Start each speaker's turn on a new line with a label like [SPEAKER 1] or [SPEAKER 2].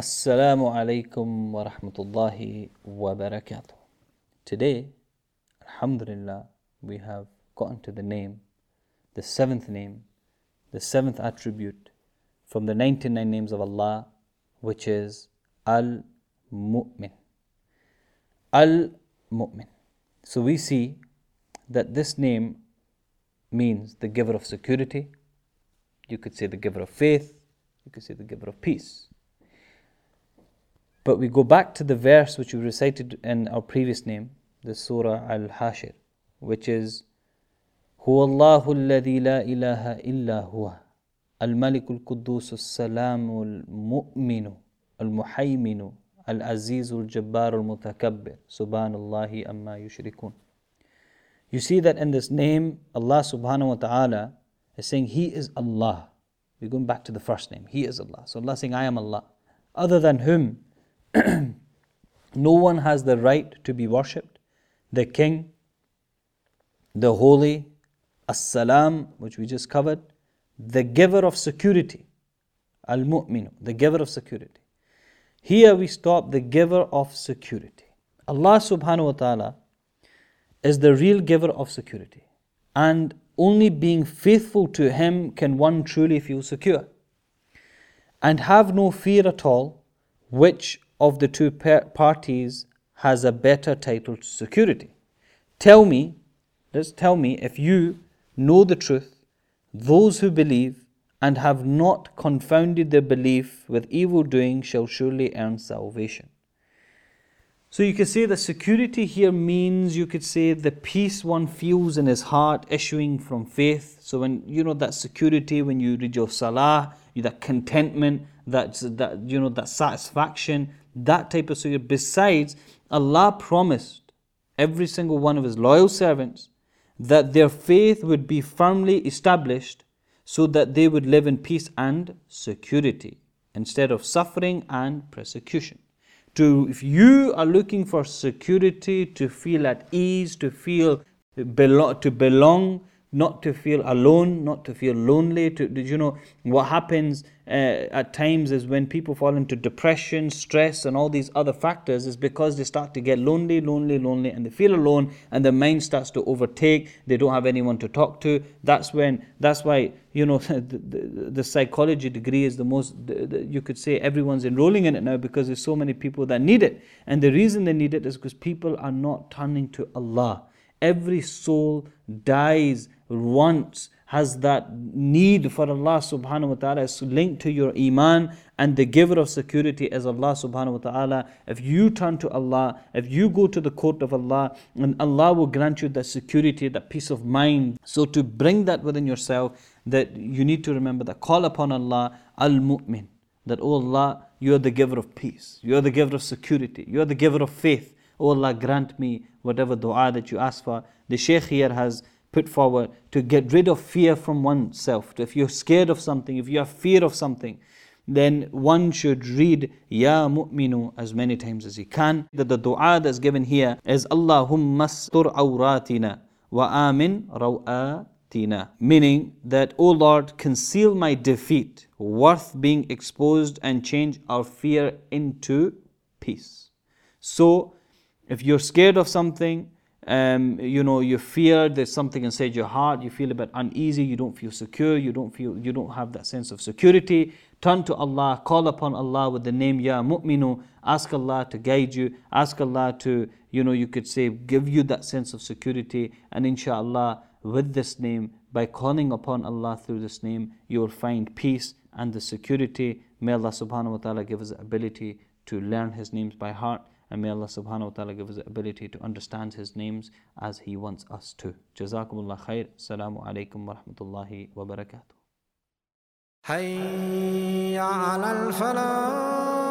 [SPEAKER 1] Assalamu alaikum wa rahmatullahi wa barakatuh. Today, Alhamdulillah, we have gotten to the name, the seventh name, the seventh attribute from the 99 names of Allah, which is Al Mu'min. Al Mu'min. So we see that this name means the giver of security. You could say the giver of faith. You could say the giver of peace. But we go back to the verse which we recited in our previous name, the Surah Al Hashr, which is هو الله الذي لا إله إلا هو الملك القدوس السلام المؤمن المحيمن العزيز الجبار المتكبر سبحان الله أما يشركون You see that in this name, Allah subhanahu wa ta'ala is saying, He is Allah. We're going back to the first name. He is Allah. So Allah is saying, I am Allah. Other than whom?" no one has the right to be worshipped. The King, the Holy, As-Salam, which we just covered, the giver of security, Al-Mu'minu, the giver of security. Here we stop the giver of security. Allah subhanahu wa ta'ala is the real giver of security. And only being faithful to Him can one truly feel secure. And have no fear at all, which of the two parties has a better title to security. Tell me, just tell me, if you know the truth, those who believe and have not confounded their belief with evil doing shall surely earn salvation. So you could say the security here means you could say the peace one feels in his heart issuing from faith. So when you know that security, when you read your salah, you that contentment, that that you know that satisfaction, that type of security. Besides, Allah promised every single one of His loyal servants that their faith would be firmly established so that they would live in peace and security instead of suffering and persecution. To, if you are looking for security, to feel at ease, to feel to belong, not to feel alone, not to feel lonely. To, you know what happens uh, at times is when people fall into depression, stress, and all these other factors is because they start to get lonely, lonely, lonely, and they feel alone, and their mind starts to overtake. They don't have anyone to talk to. That's when. That's why you know the, the, the psychology degree is the most. The, you could say everyone's enrolling in it now because there's so many people that need it, and the reason they need it is because people are not turning to Allah. Every soul dies wants, has that need for Allah subhanahu wa ta'ala is linked to your iman and the giver of security is Allah subhanahu wa ta'ala. If you turn to Allah, if you go to the court of Allah, and Allah will grant you that security, that peace of mind. So to bring that within yourself, that you need to remember that call upon Allah, al-mu'min. That, oh Allah, you are the giver of peace. You are the giver of security. You are the giver of faith. Oh Allah, grant me whatever dua that you ask for. The Shaykh here has put forward to get rid of fear from oneself. If you're scared of something, if you have fear of something, then one should read Ya Mu'minu as many times as he can. That the dua that's given here is Allahumma stur awratina wa amin rawatina. Meaning that, O Lord, conceal my defeat, worth being exposed, and change our fear into peace. So, if you're scared of something, um, you know, you fear there's something inside your heart, you feel a bit uneasy, you don't feel secure, you don't feel, you don't have that sense of security. Turn to Allah, call upon Allah with the name Ya Mu'minu, ask Allah to guide you, ask Allah to, you know, you could say, give you that sense of security, and inshallah, with this name, by calling upon Allah through this name, you will find peace and the security. May Allah subhanahu wa ta'ala give us the ability to learn His names by heart. And may Allah subhanahu wa ta'ala give us the ability to understand His names as He wants us to. Jazakumullah khair. Assalamu alaikum wa rahmatullahi wa barakatuh.
[SPEAKER 2] حي على الفلاح